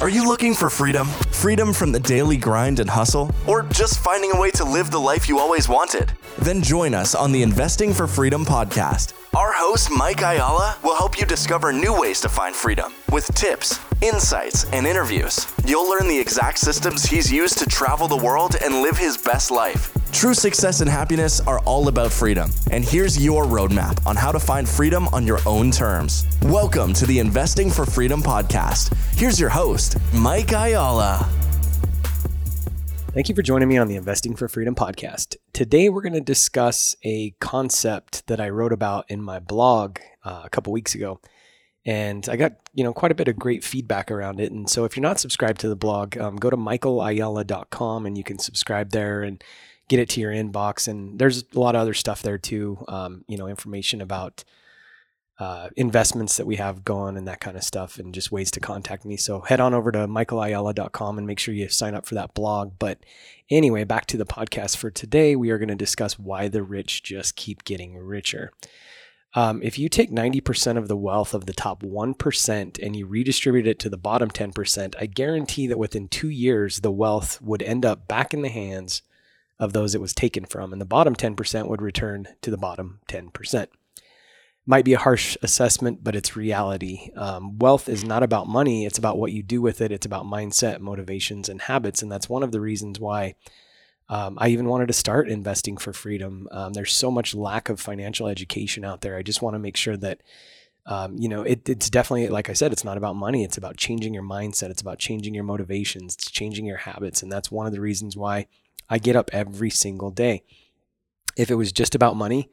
Are you looking for freedom? Freedom from the daily grind and hustle? Or just finding a way to live the life you always wanted? Then join us on the Investing for Freedom podcast. Our host, Mike Ayala, will help you discover new ways to find freedom with tips, insights, and interviews. You'll learn the exact systems he's used to travel the world and live his best life. True success and happiness are all about freedom. And here's your roadmap on how to find freedom on your own terms. Welcome to the Investing for Freedom podcast. Here's your host, Mike Ayala. Thank you for joining me on the Investing for Freedom podcast. Today, we're going to discuss a concept that I wrote about in my blog uh, a couple weeks ago. And I got, you know, quite a bit of great feedback around it. And so if you're not subscribed to the blog, um, go to michaelayala.com and you can subscribe there and get it to your inbox. And there's a lot of other stuff there too. Um, you know, information about uh, investments that we have going and that kind of stuff, and just ways to contact me. So head on over to michaelayala.com and make sure you sign up for that blog. But anyway, back to the podcast for today. We are going to discuss why the rich just keep getting richer. Um, if you take 90% of the wealth of the top 1% and you redistribute it to the bottom 10%, I guarantee that within two years, the wealth would end up back in the hands of those it was taken from, and the bottom 10% would return to the bottom 10%. Might be a harsh assessment, but it's reality. Um, wealth is not about money, it's about what you do with it, it's about mindset, motivations, and habits. And that's one of the reasons why um, I even wanted to start investing for freedom. Um, there's so much lack of financial education out there. I just want to make sure that. Um, you know, it, it's definitely, like I said, it's not about money. It's about changing your mindset. It's about changing your motivations. It's changing your habits. And that's one of the reasons why I get up every single day. If it was just about money,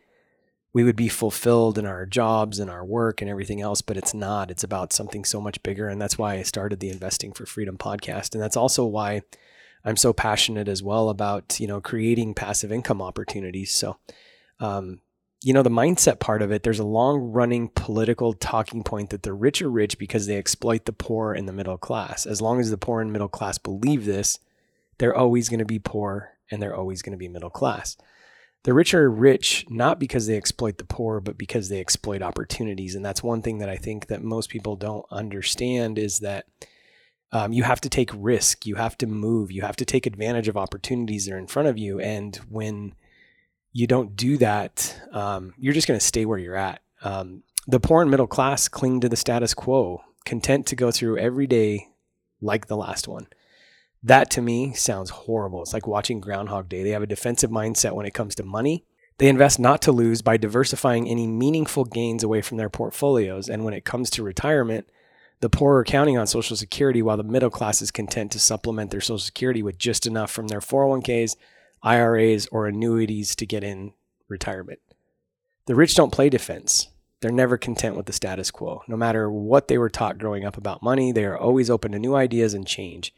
we would be fulfilled in our jobs and our work and everything else, but it's not. It's about something so much bigger. And that's why I started the Investing for Freedom podcast. And that's also why I'm so passionate as well about, you know, creating passive income opportunities. So, um, you know, the mindset part of it, there's a long running political talking point that the rich are rich because they exploit the poor and the middle class. As long as the poor and middle class believe this, they're always going to be poor and they're always going to be middle class. The rich are rich not because they exploit the poor, but because they exploit opportunities. And that's one thing that I think that most people don't understand is that um, you have to take risk, you have to move, you have to take advantage of opportunities that are in front of you. And when you don't do that, um, you're just going to stay where you're at. Um, the poor and middle class cling to the status quo, content to go through every day like the last one. That to me sounds horrible. It's like watching Groundhog Day. They have a defensive mindset when it comes to money. They invest not to lose by diversifying any meaningful gains away from their portfolios. And when it comes to retirement, the poor are counting on Social Security while the middle class is content to supplement their Social Security with just enough from their 401ks, IRAs, or annuities to get in retirement. The rich don't play defense. They're never content with the status quo. No matter what they were taught growing up about money, they are always open to new ideas and change.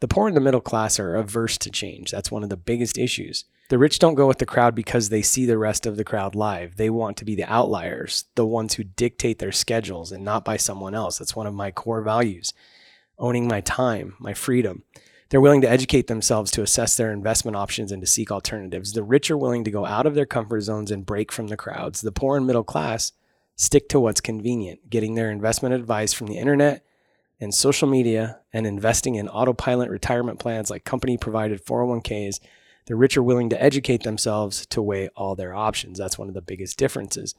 The poor and the middle class are averse to change. That's one of the biggest issues. The rich don't go with the crowd because they see the rest of the crowd live. They want to be the outliers, the ones who dictate their schedules and not by someone else. That's one of my core values. Owning my time, my freedom. They're willing to educate themselves to assess their investment options and to seek alternatives. The rich are willing to go out of their comfort zones and break from the crowds. The poor and middle class stick to what's convenient, getting their investment advice from the internet and social media and investing in autopilot retirement plans like company provided 401ks, the rich are willing to educate themselves to weigh all their options. That's one of the biggest differences.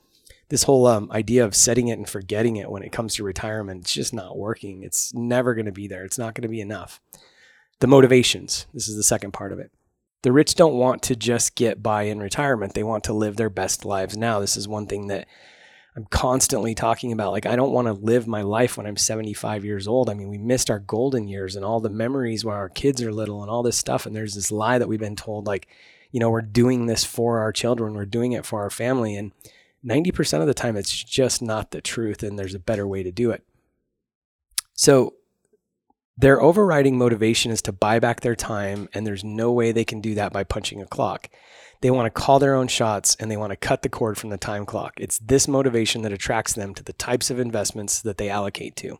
This whole um, idea of setting it and forgetting it when it comes to retirement, it's just not working. It's never going to be there. It's not going to be enough. The motivations this is the second part of it. The rich don't want to just get by in retirement, they want to live their best lives now. This is one thing that I'm constantly talking about like I don't want to live my life when I'm 75 years old. I mean, we missed our golden years and all the memories when our kids are little and all this stuff and there's this lie that we've been told like, you know, we're doing this for our children, we're doing it for our family and 90% of the time it's just not the truth and there's a better way to do it. So their overriding motivation is to buy back their time and there's no way they can do that by punching a clock. They want to call their own shots and they want to cut the cord from the time clock. It's this motivation that attracts them to the types of investments that they allocate to.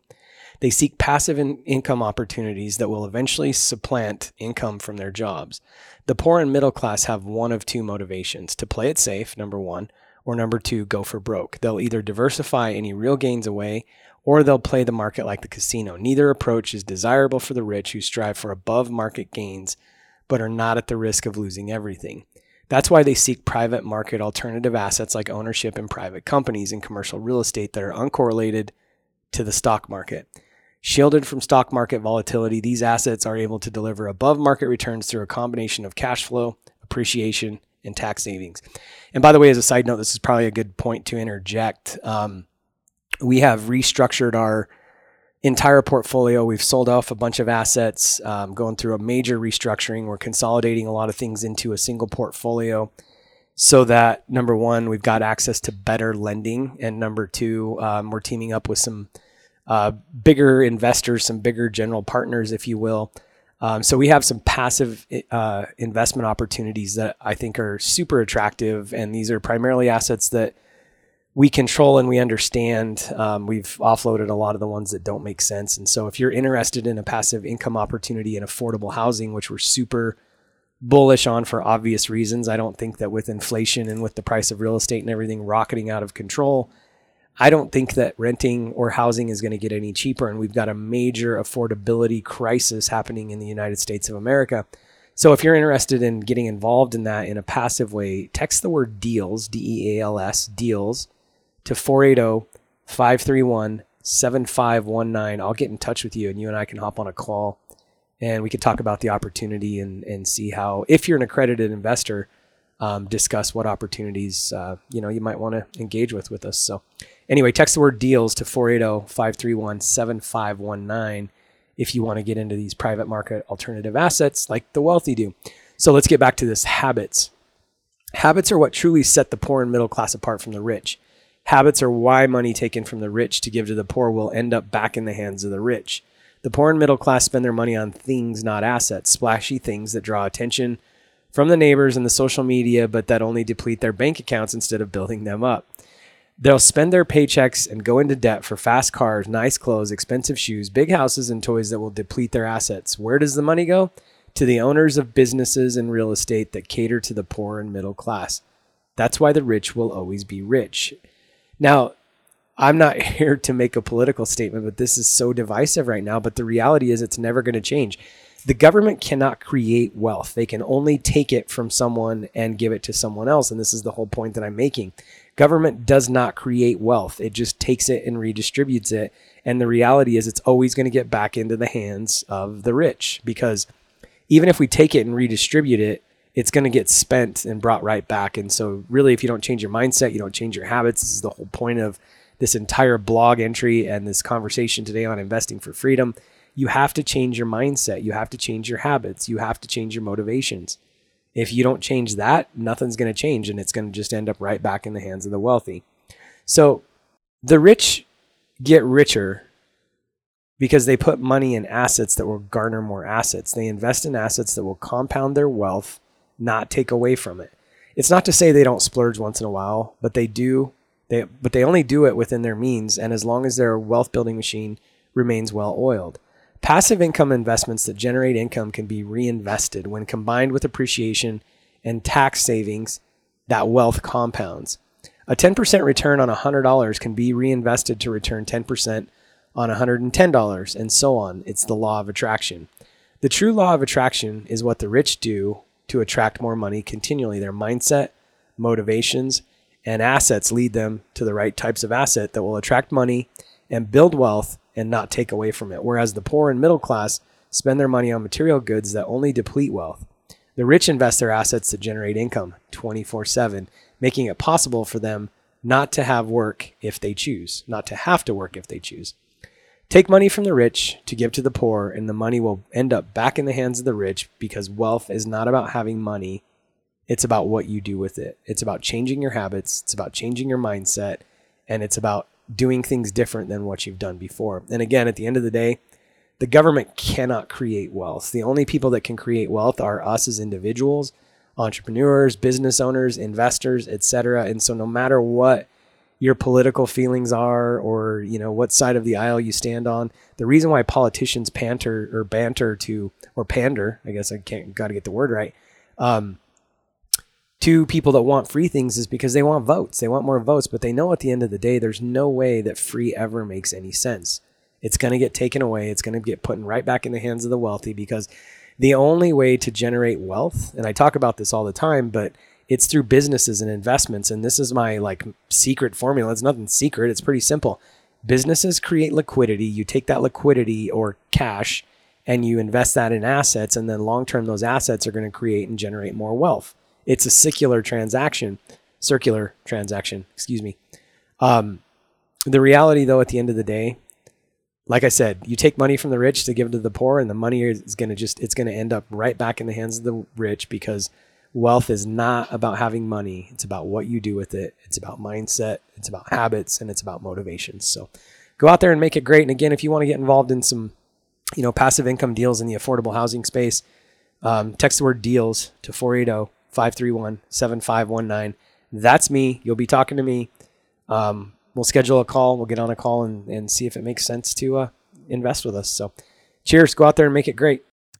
They seek passive in- income opportunities that will eventually supplant income from their jobs. The poor and middle class have one of two motivations to play it safe, number one, or number two, go for broke. They'll either diversify any real gains away or they'll play the market like the casino. Neither approach is desirable for the rich who strive for above market gains but are not at the risk of losing everything. That's why they seek private market alternative assets like ownership in private companies and commercial real estate that are uncorrelated to the stock market. Shielded from stock market volatility, these assets are able to deliver above market returns through a combination of cash flow, appreciation, and tax savings. And by the way, as a side note, this is probably a good point to interject. Um, we have restructured our entire portfolio. We've sold off a bunch of assets, um, going through a major restructuring. We're consolidating a lot of things into a single portfolio so that number one, we've got access to better lending. And number two, um, we're teaming up with some uh, bigger investors, some bigger general partners, if you will. Um, so we have some passive uh, investment opportunities that I think are super attractive. And these are primarily assets that we control and we understand. Um, we've offloaded a lot of the ones that don't make sense. And so if you're interested in a passive income opportunity in affordable housing, which we're super bullish on for obvious reasons, I don't think that with inflation and with the price of real estate and everything rocketing out of control, I don't think that renting or housing is going to get any cheaper. And we've got a major affordability crisis happening in the United States of America. So if you're interested in getting involved in that in a passive way, text the word deals, D E A L S, deals to 480 531 7519. I'll get in touch with you and you and I can hop on a call and we can talk about the opportunity and, and see how, if you're an accredited investor, um, discuss what opportunities uh, you know you might want to engage with with us. So anyway, text the word deals to 480-531-7519 if you want to get into these private market alternative assets like the wealthy do. So let's get back to this habits. Habits are what truly set the poor and middle class apart from the rich. Habits are why money taken from the rich to give to the poor will end up back in the hands of the rich. The poor and middle class spend their money on things, not assets, splashy things that draw attention from the neighbors and the social media, but that only deplete their bank accounts instead of building them up. They'll spend their paychecks and go into debt for fast cars, nice clothes, expensive shoes, big houses, and toys that will deplete their assets. Where does the money go? To the owners of businesses and real estate that cater to the poor and middle class. That's why the rich will always be rich. Now, I'm not here to make a political statement, but this is so divisive right now. But the reality is, it's never going to change. The government cannot create wealth. They can only take it from someone and give it to someone else. And this is the whole point that I'm making. Government does not create wealth, it just takes it and redistributes it. And the reality is, it's always going to get back into the hands of the rich because even if we take it and redistribute it, it's going to get spent and brought right back. And so, really, if you don't change your mindset, you don't change your habits. This is the whole point of this entire blog entry and this conversation today on investing for freedom. You have to change your mindset. You have to change your habits. You have to change your motivations. If you don't change that, nothing's going to change and it's going to just end up right back in the hands of the wealthy. So, the rich get richer because they put money in assets that will garner more assets. They invest in assets that will compound their wealth not take away from it. It's not to say they don't splurge once in a while, but they do. They but they only do it within their means and as long as their wealth building machine remains well oiled. Passive income investments that generate income can be reinvested when combined with appreciation and tax savings that wealth compounds. A 10% return on $100 can be reinvested to return 10% on $110 and so on. It's the law of attraction. The true law of attraction is what the rich do to attract more money continually. Their mindset, motivations, and assets lead them to the right types of asset that will attract money and build wealth and not take away from it. Whereas the poor and middle class spend their money on material goods that only deplete wealth. The rich invest their assets to generate income 24 7, making it possible for them not to have work if they choose, not to have to work if they choose. Take money from the rich to give to the poor, and the money will end up back in the hands of the rich because wealth is not about having money. It's about what you do with it. It's about changing your habits. It's about changing your mindset. And it's about doing things different than what you've done before. And again, at the end of the day, the government cannot create wealth. The only people that can create wealth are us as individuals, entrepreneurs, business owners, investors, etc. And so no matter what your political feelings are or you know what side of the aisle you stand on the reason why politicians panter or banter to or pander i guess i can't got to get the word right um, to people that want free things is because they want votes. They want more votes, but they know at the end of the day, there's no way that free ever makes any sense. It's going to get taken away. It's going to get put right back in the hands of the wealthy because the only way to generate wealth, and I talk about this all the time, but it's through businesses and investments. And this is my like secret formula. It's nothing secret. It's pretty simple. Businesses create liquidity. You take that liquidity or cash and you invest that in assets. And then long term, those assets are going to create and generate more wealth. It's a circular transaction, circular transaction, excuse me. Um, the reality, though, at the end of the day, like I said, you take money from the rich to give to the poor, and the money is going to just, it's going to end up right back in the hands of the rich because wealth is not about having money. It's about what you do with it. It's about mindset. It's about habits and it's about motivations. So go out there and make it great. And again, if you want to get involved in some, you know, passive income deals in the affordable housing space, um, text the word deals to 480 531 7519. That's me. You'll be talking to me. Um, we'll schedule a call. We'll get on a call and, and see if it makes sense to uh, invest with us. So cheers. Go out there and make it great.